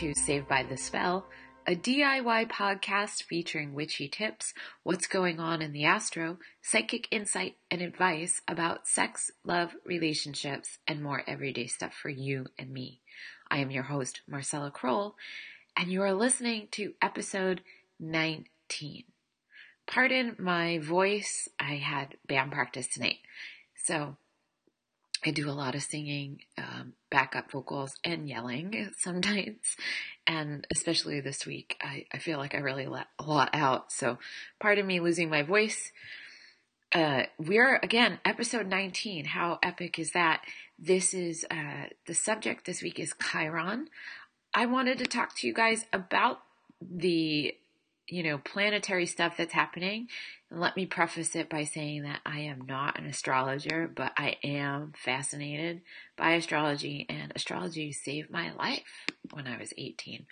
to Saved by the Spell, a DIY podcast featuring witchy tips, what's going on in the astro, psychic insight, and advice about sex, love, relationships, and more everyday stuff for you and me. I am your host, Marcella Kroll, and you are listening to episode 19. Pardon my voice, I had band practice tonight. So I do a lot of singing, um, backup vocals, and yelling sometimes. And especially this week, I, I feel like I really let a lot out. So, pardon me losing my voice. Uh, we're again, episode 19. How epic is that? This is, uh, the subject this week is Chiron. I wanted to talk to you guys about the you know, planetary stuff that's happening. And let me preface it by saying that I am not an astrologer, but I am fascinated by astrology, and astrology saved my life when I was 18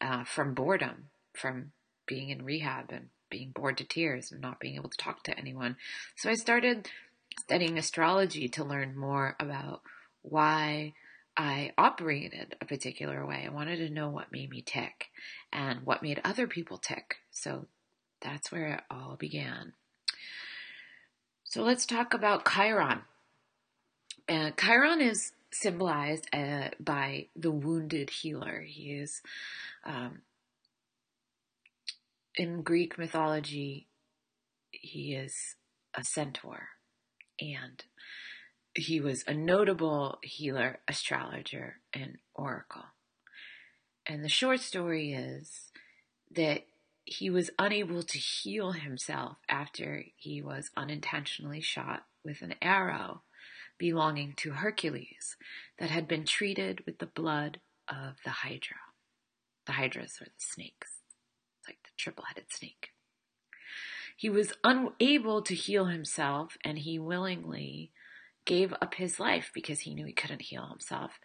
uh, from boredom, from being in rehab and being bored to tears and not being able to talk to anyone. So I started studying astrology to learn more about why I operated a particular way. I wanted to know what made me tick and what made other people tick. So that's where it all began. So let's talk about Chiron. Chiron is symbolized uh, by the wounded healer. He is, um, in Greek mythology, he is a centaur. And he was a notable healer, astrologer, and oracle. And the short story is that he was unable to heal himself after he was unintentionally shot with an arrow belonging to Hercules that had been treated with the blood of the Hydra. The Hydras are the snakes, like the triple headed snake. He was unable to heal himself and he willingly gave up his life because he knew he couldn't heal himself,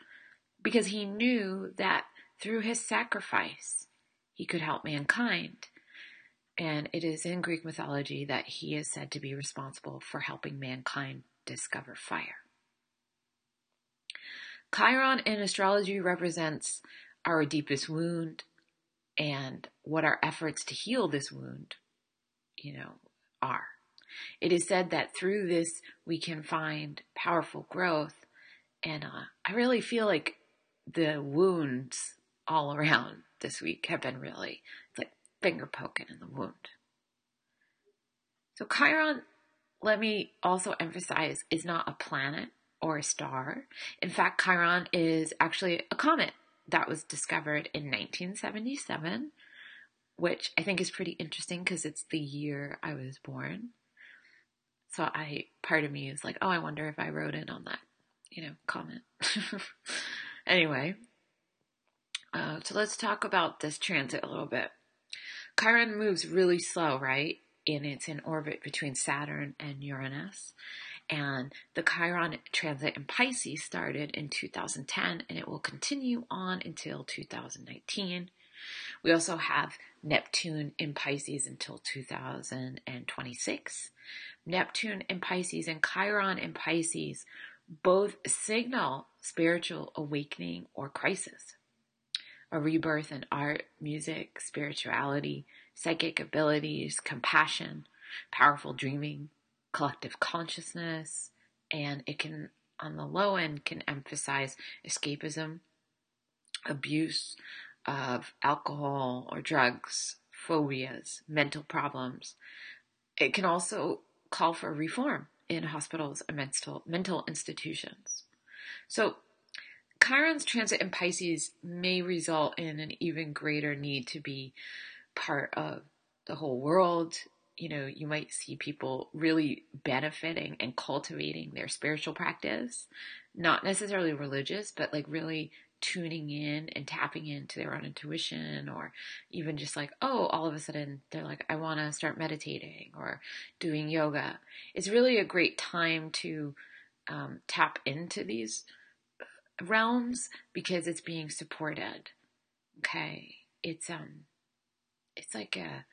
because he knew that through his sacrifice he could help mankind. And it is in Greek mythology that he is said to be responsible for helping mankind discover fire. Chiron in astrology represents our deepest wound and what our efforts to heal this wound, you know, are. It is said that through this we can find powerful growth. And uh, I really feel like the wounds all around this week have been really, it's like finger poking in the wound. So Chiron, let me also emphasize, is not a planet or a star. In fact, Chiron is actually a comet that was discovered in 1977, which I think is pretty interesting because it's the year I was born. So I, part of me is like, oh, I wonder if I rode in on that, you know, comment. anyway, uh, so let's talk about this transit a little bit. Chiron moves really slow, right? And it's in orbit between Saturn and Uranus. And the Chiron transit in Pisces started in 2010 and it will continue on until 2019. We also have Neptune in Pisces until 2026. Neptune in Pisces and Chiron in Pisces both signal spiritual awakening or crisis, a rebirth in art, music, spirituality, psychic abilities, compassion, powerful dreaming, collective consciousness, and it can, on the low end, can emphasize escapism, abuse of alcohol or drugs, phobias, mental problems. It can also call for reform in hospitals and mental, mental institutions. So, Chiron's transit in Pisces may result in an even greater need to be part of the whole world. You know, you might see people really benefiting and cultivating their spiritual practice, not necessarily religious, but like really tuning in and tapping into their own intuition or even just like oh all of a sudden they're like i want to start meditating or doing yoga. It's really a great time to um, tap into these realms because it's being supported. Okay? It's um it's like a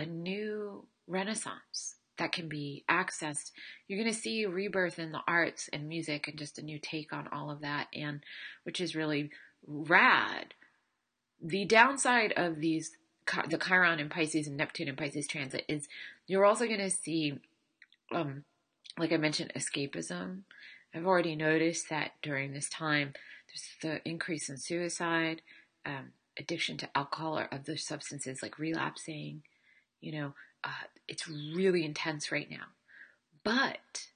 a new renaissance that can be accessed. You're going to see rebirth in the arts and music and just a new take on all of that, and which is really rad. The downside of these, the Chiron and Pisces and Neptune and Pisces transit is you're also going to see, um, like I mentioned, escapism. I've already noticed that during this time, there's the increase in suicide, um, addiction to alcohol or other substances like relapsing. You know, uh, it's really intense right now. But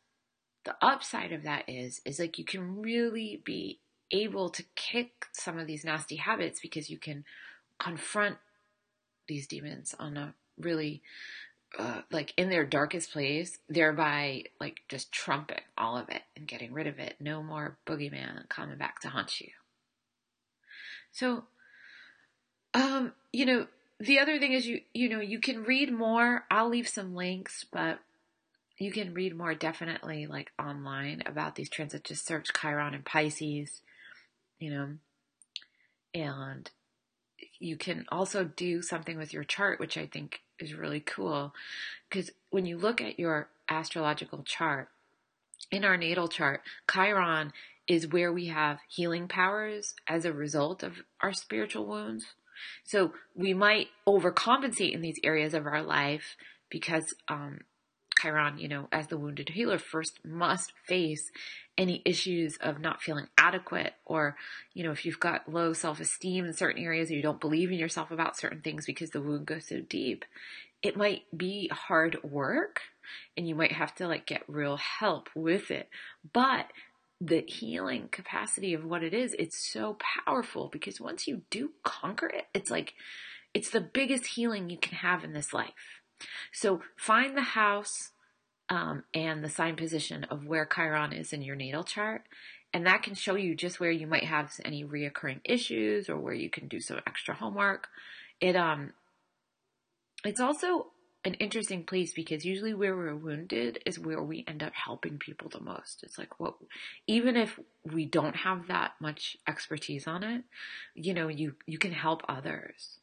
the upside of that is, is like you can really be able to kick some of these nasty habits because you can confront these demons on a really uh, like in their darkest place, thereby like just trumpet all of it and getting rid of it. No more boogeyman coming back to haunt you. So, um, you know, the other thing is you you know you can read more. I'll leave some links, but you can read more definitely like online about these transits. Just search Chiron and Pisces, you know, and you can also do something with your chart, which I think is really cool. Because when you look at your astrological chart, in our natal chart, Chiron is where we have healing powers as a result of our spiritual wounds. So we might overcompensate in these areas of our life because um, Chiron, you know, as the wounded healer, first must face any issues of not feeling adequate or, you know, if you've got low self esteem in certain areas or you don't believe in yourself about certain things because the wound goes so deep, it might be hard work and you might have to like get real help with it. But the healing capacity of what it is, it's so powerful because once you do conquer it, it's like, it's the biggest healing you can have in this life. So find the house um, and the sign position of where Chiron is in your natal chart. And that can show you just where you might have any reoccurring issues or where you can do some extra homework. It um it's also an interesting place because usually where we're wounded is where we end up helping people the most. It's like what even if we don't have that much expertise on it, you know, you you can help others.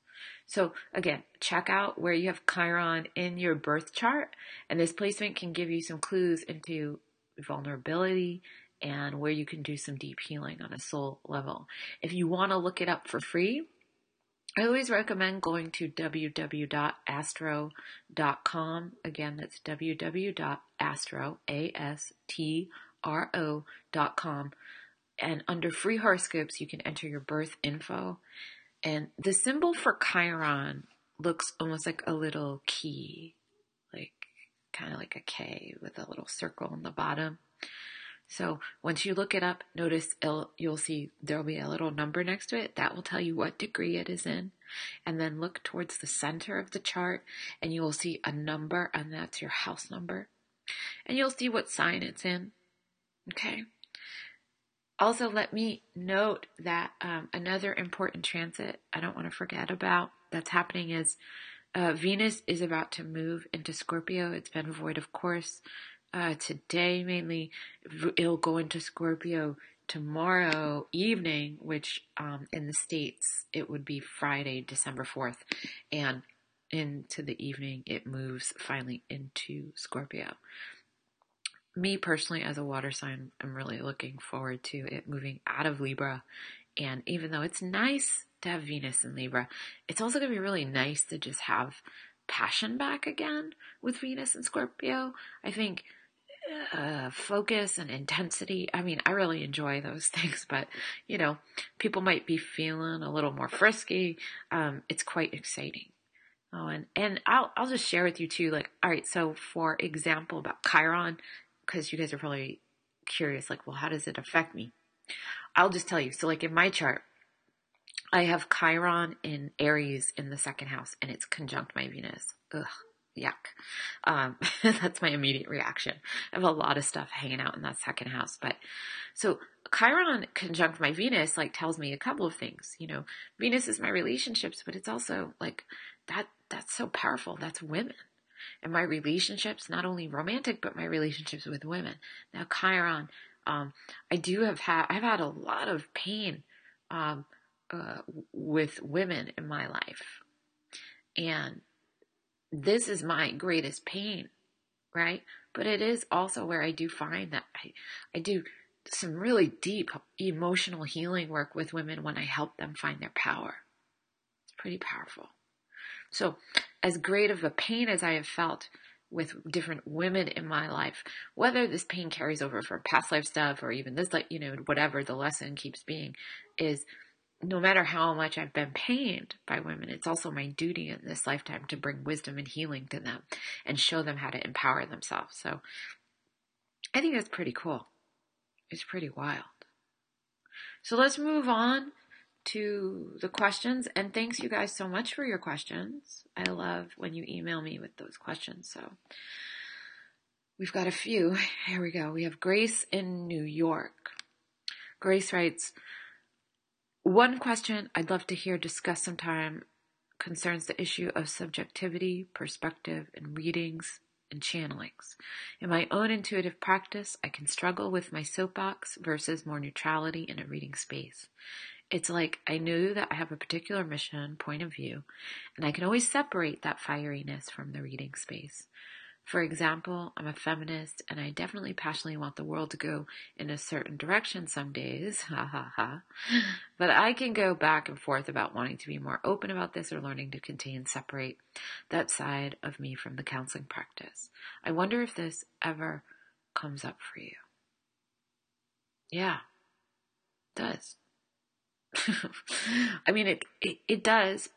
So again, check out where you have Chiron in your birth chart, and this placement can give you some clues into vulnerability and where you can do some deep healing on a soul level. If you want to look it up for free, I always recommend going to www.astro.com. Again, that's www.astro, A-S-T-R-O.com. And under free horoscopes, you can enter your birth info and the symbol for Chiron looks almost like a little key, like kind of like a K with a little circle on the bottom. So once you look it up, notice you'll see there'll be a little number next to it that will tell you what degree it is in. And then look towards the center of the chart and you will see a number and that's your house number. And you'll see what sign it's in. Okay. Also, let me note that um, another important transit I don't want to forget about that's happening is uh, Venus is about to move into Scorpio. It's been void of course uh, today mainly. It'll go into Scorpio tomorrow evening, which um, in the States it would be Friday, December 4th. And into the evening, it moves finally into Scorpio me personally, as a water sign, I'm really looking forward to it moving out of Libra. And even though it's nice to have Venus in Libra, it's also going to be really nice to just have passion back again with Venus and Scorpio. I think uh, focus and intensity. I mean, I really enjoy those things, but you know, people might be feeling a little more frisky. Um, it's quite exciting. Oh, and, and I'll, I'll just share with you too, like, all right, so for example, about Chiron, because you guys are probably curious, like, well, how does it affect me? I'll just tell you. So, like in my chart, I have Chiron in Aries in the second house, and it's conjunct my Venus. Ugh, yuck. Um, that's my immediate reaction. I have a lot of stuff hanging out in that second house, but so Chiron conjunct my Venus like tells me a couple of things. You know, Venus is my relationships, but it's also like that. That's so powerful. That's women and my relationships, not only romantic, but my relationships with women. Now, Chiron, um, I do have had, I've had a lot of pain, um, uh, with women in my life. And this is my greatest pain, right? But it is also where I do find that I, I do some really deep emotional healing work with women when I help them find their power. It's pretty powerful. So, as great of a pain as I have felt with different women in my life, whether this pain carries over from past life stuff or even this, like, you know, whatever the lesson keeps being, is no matter how much I've been pained by women, it's also my duty in this lifetime to bring wisdom and healing to them and show them how to empower themselves. So I think that's pretty cool. It's pretty wild. So let's move on to the questions. And thanks you guys so much for your questions. I love when you email me with those questions. So we've got a few. Here we go. We have Grace in New York. Grace writes, one question I'd love to hear discussed sometime concerns the issue of subjectivity, perspective, and readings and channelings. In my own intuitive practice, I can struggle with my soapbox versus more neutrality in a reading space. It's like I knew that I have a particular mission, point of view, and I can always separate that fieriness from the reading space. For example, I'm a feminist and I definitely passionately want the world to go in a certain direction some days, ha ha ha. But I can go back and forth about wanting to be more open about this or learning to contain separate that side of me from the counseling practice. I wonder if this ever comes up for you. Yeah, does. I mean, it, it, it does,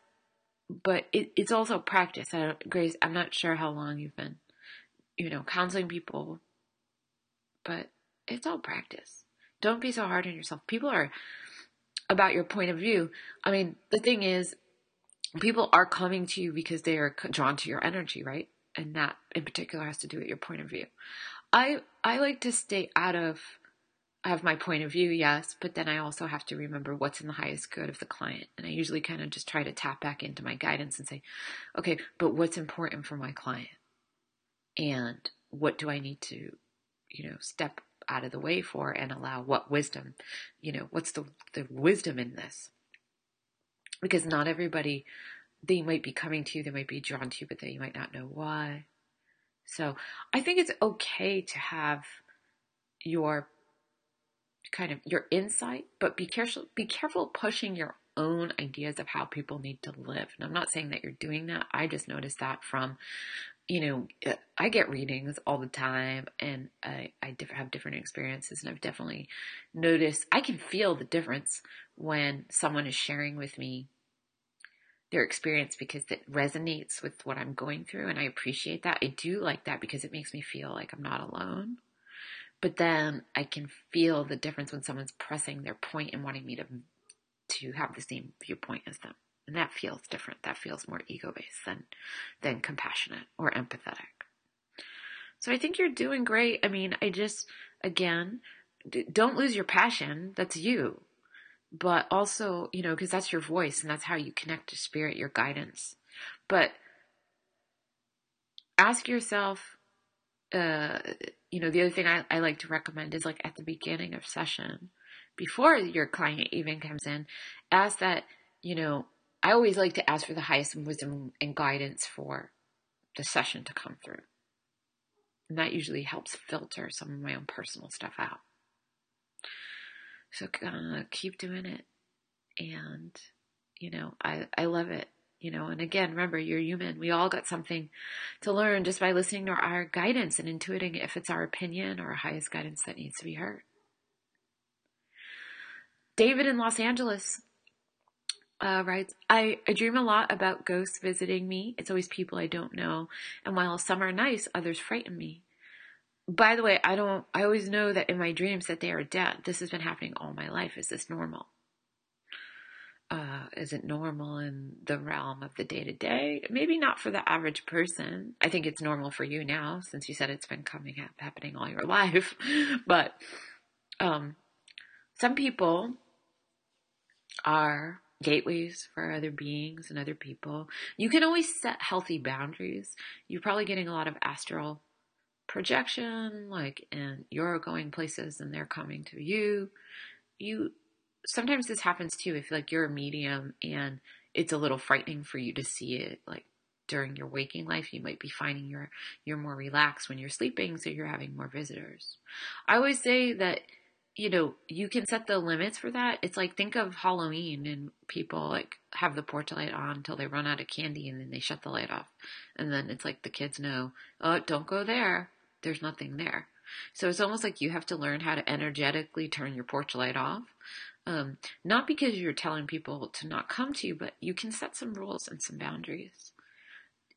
but it, it's also practice. Grace, I'm not sure how long you've been you know, counseling people, but it's all practice. Don't be so hard on yourself. People are about your point of view. I mean, the thing is, people are coming to you because they are drawn to your energy, right? And that in particular has to do with your point of view. I I like to stay out of I have my point of view, yes, but then I also have to remember what's in the highest good of the client. And I usually kind of just try to tap back into my guidance and say, okay, but what's important for my client? And what do I need to, you know, step out of the way for and allow what wisdom, you know, what's the, the wisdom in this? Because not everybody, they might be coming to you, they might be drawn to you, but they might not know why. So I think it's okay to have your kind of your insight, but be careful, be careful pushing your own ideas of how people need to live. And I'm not saying that you're doing that. I just noticed that from you know, uh, I get readings all the time and I, I have different experiences and I've definitely noticed, I can feel the difference when someone is sharing with me their experience because it resonates with what I'm going through and I appreciate that. I do like that because it makes me feel like I'm not alone. But then I can feel the difference when someone's pressing their point and wanting me to to have the same viewpoint as them. And that feels different. That feels more ego based than, than compassionate or empathetic. So I think you're doing great. I mean, I just, again, don't lose your passion. That's you. But also, you know, because that's your voice and that's how you connect to spirit, your guidance. But ask yourself, uh, you know, the other thing I, I like to recommend is like at the beginning of session, before your client even comes in, ask that, you know, I always like to ask for the highest wisdom and guidance for the session to come through. And that usually helps filter some of my own personal stuff out. So uh, keep doing it. And, you know, I, I love it. You know, and again, remember, you're human. We all got something to learn just by listening to our guidance and intuiting if it's our opinion or our highest guidance that needs to be heard. David in Los Angeles uh, writes, I, I dream a lot about ghosts visiting me. It's always people I don't know. And while some are nice, others frighten me. By the way, I don't, I always know that in my dreams that they are dead. This has been happening all my life. Is this normal? Uh, is it normal in the realm of the day to day? Maybe not for the average person. I think it's normal for you now since you said it's been coming up, happening all your life. but, um, some people are gateways for other beings and other people. You can always set healthy boundaries. You're probably getting a lot of astral projection, like, and you're going places and they're coming to you. You, sometimes this happens too if like you're a medium and it's a little frightening for you to see it, like, during your waking life you might be finding you're you're more relaxed when you're sleeping so you're having more visitors i always say that you know, you can set the limits for that. It's like think of Halloween and people like have the porch light on until they run out of candy and then they shut the light off. And then it's like the kids know, oh, don't go there. There's nothing there. So it's almost like you have to learn how to energetically turn your porch light off. Um, not because you're telling people to not come to you, but you can set some rules and some boundaries.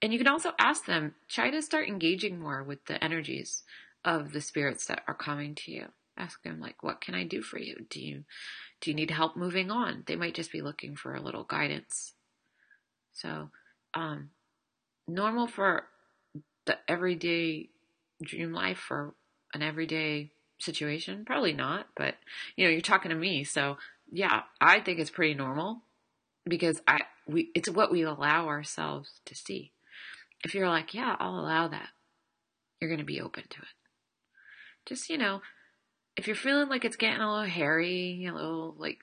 And you can also ask them, try to start engaging more with the energies of the spirits that are coming to you. Ask them like, what can I do for you? Do you, do you need help moving on? They might just be looking for a little guidance. So, um, normal for the everyday dream life for an everyday situation? Probably not, but you know, you're talking to me, so yeah, I think it's pretty normal because I we it's what we allow ourselves to see. If you're like, yeah, I'll allow that, you're going to be open to it. Just, you know, if you're feeling like it's getting a little hairy, a little like,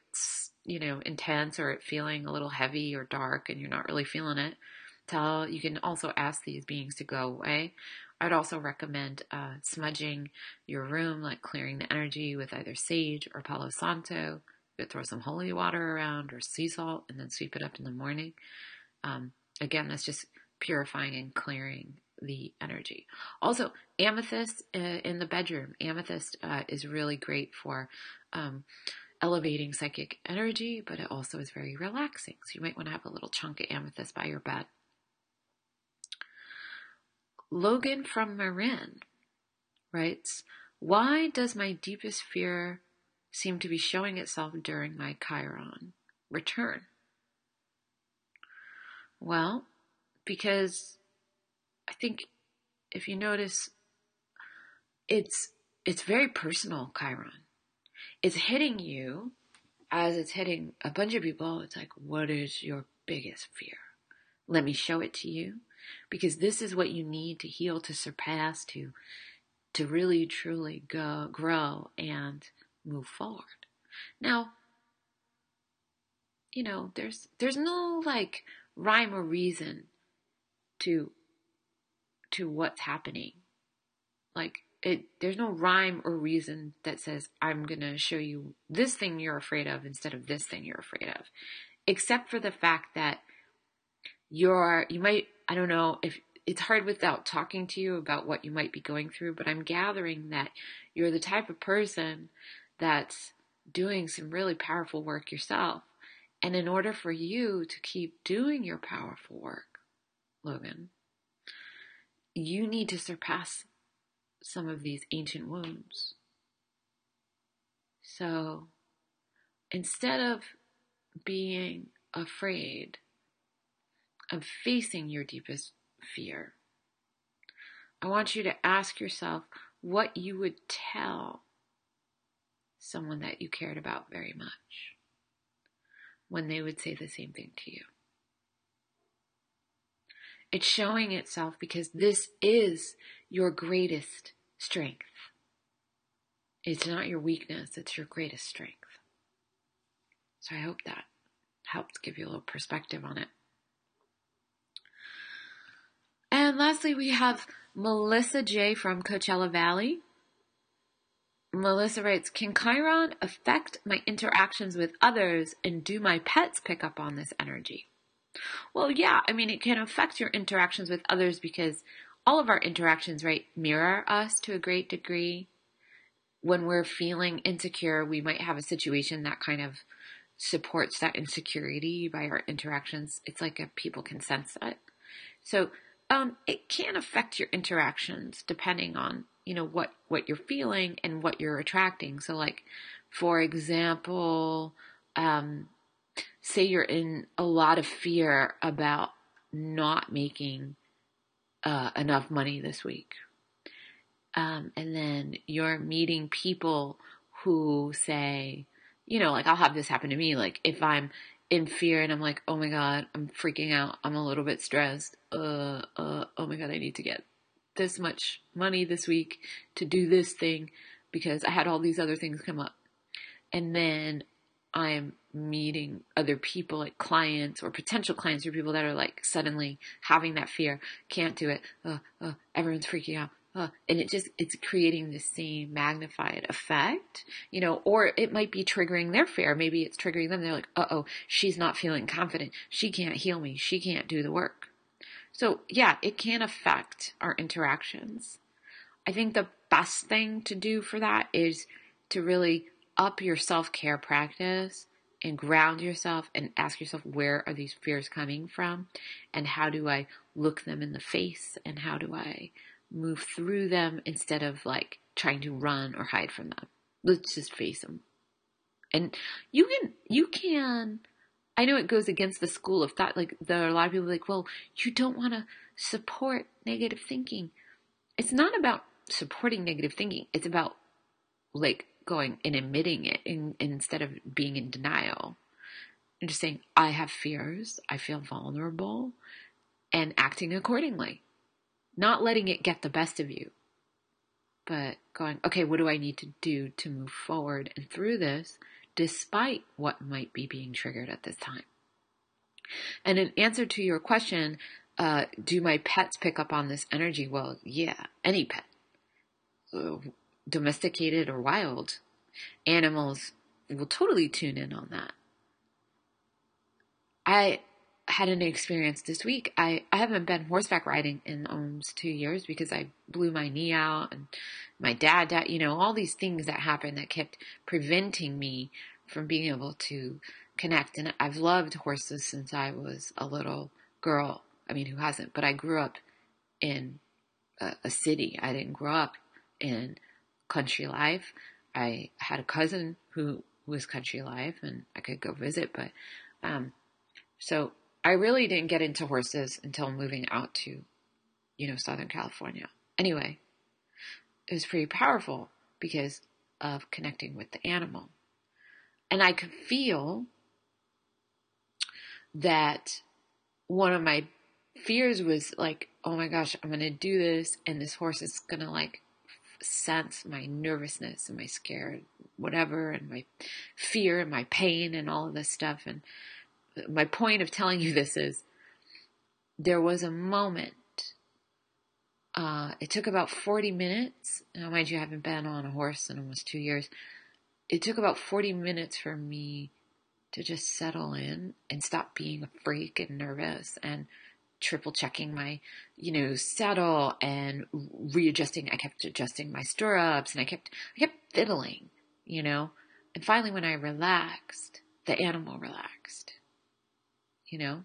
you know, intense or it feeling a little heavy or dark and you're not really feeling it, tell, you can also ask these beings to go away. I'd also recommend uh, smudging your room, like clearing the energy with either sage or Palo Santo. You could throw some holy water around or sea salt and then sweep it up in the morning. Um, again, that's just purifying and clearing the energy. Also, amethyst uh, in the bedroom. Amethyst uh, is really great for um, elevating psychic energy, but it also is very relaxing. So you might want to have a little chunk of amethyst by your bed. Logan from Marin writes, Why does my deepest fear seem to be showing itself during my Chiron return? Well, because I think if you notice, it's it's very personal, Chiron. It's hitting you as it's hitting a bunch of people. It's like, what is your biggest fear? Let me show it to you, because this is what you need to heal, to surpass, to to really truly go grow and move forward. Now, you know, there's there's no like rhyme or reason to to what's happening. Like it there's no rhyme or reason that says I'm going to show you this thing you're afraid of instead of this thing you're afraid of. Except for the fact that you're you might I don't know if it's hard without talking to you about what you might be going through, but I'm gathering that you're the type of person that's doing some really powerful work yourself. And in order for you to keep doing your powerful work, Logan, you need to surpass some of these ancient wounds. So instead of being afraid of facing your deepest fear, I want you to ask yourself what you would tell someone that you cared about very much when they would say the same thing to you. It's showing itself because this is your greatest strength. It's not your weakness, it's your greatest strength. So I hope that helps give you a little perspective on it. And lastly, we have Melissa J from Coachella Valley. Melissa writes, Can Chiron affect my interactions with others and do my pets pick up on this energy? Well, yeah, I mean, it can affect your interactions with others because all of our interactions, right, mirror us to a great degree. When we're feeling insecure, we might have a situation that kind of supports that insecurity by our interactions. It's like a, people can sense it. So, um, it can affect your interactions depending on, you know, what, what you're feeling and what you're attracting. So like, for example, um, say you're in a lot of fear about not making uh, enough money this week. Um, and then you're meeting people who say, you know, like I'll have this happen to me. Like if I'm in fear and I'm like, oh my God, I'm freaking out. I'm a little bit stressed. Uh, uh, oh my God, I need to get this much money this week to do this thing because I had all these other things come up. And then I'm meeting other people, like clients or potential clients or people that are like suddenly having that fear, can't do it, uh, uh, everyone's freaking out, uh, and it just it's creating the same magnified effect you know or it might be triggering their fear. Maybe it's triggering them. They're like uh-oh she's not feeling confident. She can't heal me. She can't do the work. So yeah it can affect our interactions. I think the best thing to do for that is to really up your self-care practice and ground yourself and ask yourself where are these fears coming from and how do I look them in the face and how do I move through them instead of like trying to run or hide from them. Let's just face them. And you can, you can, I know it goes against the school of thought. Like there are a lot of people like, well, you don't want to support negative thinking. It's not about supporting negative thinking. It's about like going and admitting it in, instead of being in denial. And just saying, I have fears, I feel vulnerable, and acting accordingly. Not letting it get the best of you, but going, okay, what do I need to do to move forward and through this despite what might be being triggered at this time? And in answer to your question, uh, do my pets pick up on this energy? Well, yeah, any pet. Domesticated or wild, animals will totally tune in on that. I had an experience this week. I, I haven't been horseback riding in almost two years because I blew my knee out and my dad died, you know, all these things that happened that kept preventing me from being able to connect. And I've loved horses since I was a little girl. I mean, who hasn't? But I grew up in a, a city. I didn't grow up in country life. I had a cousin who was country life and I could go visit, but, um, so I really didn't get into horses until moving out to, you know, Southern California. Anyway, it was pretty powerful because of connecting with the animal. And I could feel that one of my fears was like, oh my gosh, I'm going to do this and this horse is going to like sense my nervousness and my scare, whatever, and my fear and my pain and all of this stuff. And my point of telling you this is there was a moment. Uh, it took about 40 minutes. Now, mind you, I haven't been on a horse in almost two years. It took about 40 minutes for me to just settle in and stop being a freak and nervous and triple checking my, you know, saddle and readjusting. I kept adjusting my stirrups and I kept, I kept fiddling, you know. And finally, when I relaxed, the animal relaxed, you know,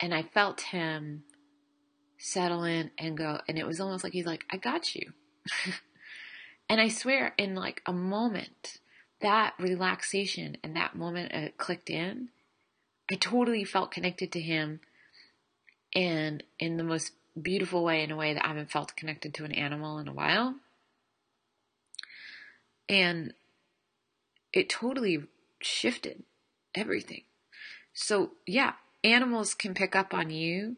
and I felt him settle in and go. And it was almost like he's like, I got you. and I swear, in like a moment, that relaxation and that moment it clicked in, I totally felt connected to him and in the most beautiful way, in a way that I haven't felt connected to an animal in a while. And it totally shifted everything. So, yeah, animals can pick up on you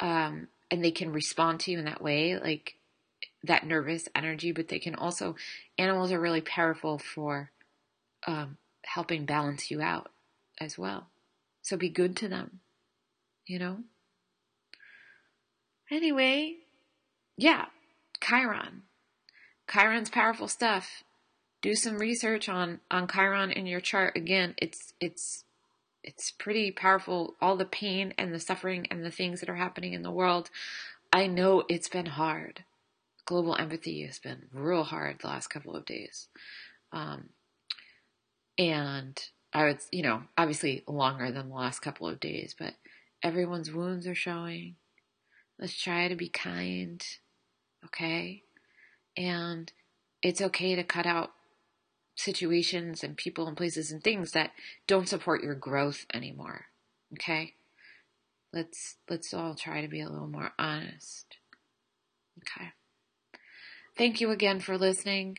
um, and they can respond to you in that way, like that nervous energy, but they can also, animals are really powerful for um, helping balance you out as well. So be good to them, you know? Anyway, yeah, Chiron. Chiron's powerful stuff. Do some research on on Chiron in your chart. Again, it's it's it's pretty powerful. All the pain and the suffering and the things that are happening in the world. I know it's been hard. Global empathy has been real hard the last couple of days. Um, and I would, you know, obviously longer than the last couple of days, but everyone's wounds are showing. Let's try to be kind, okay? And it's okay to cut out situations and people and places and things that don't support your growth anymore. Okay? Let's let's all try to be a little more honest. Okay. Thank you again for listening.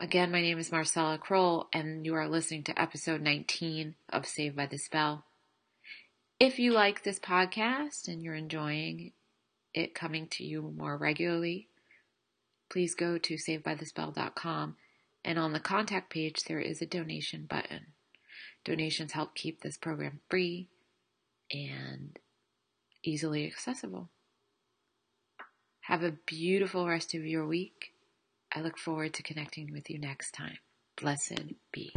Again, my name is Marcella Kroll, and you are listening to episode 19 of Saved by the Spell. If you like this podcast and you're enjoying it coming to you more regularly, please go to savedbythespell.com and on the contact page there is a donation button. Donations help keep this program free and easily accessible. Have a beautiful rest of your week. I look forward to connecting with you next time. Blessed be.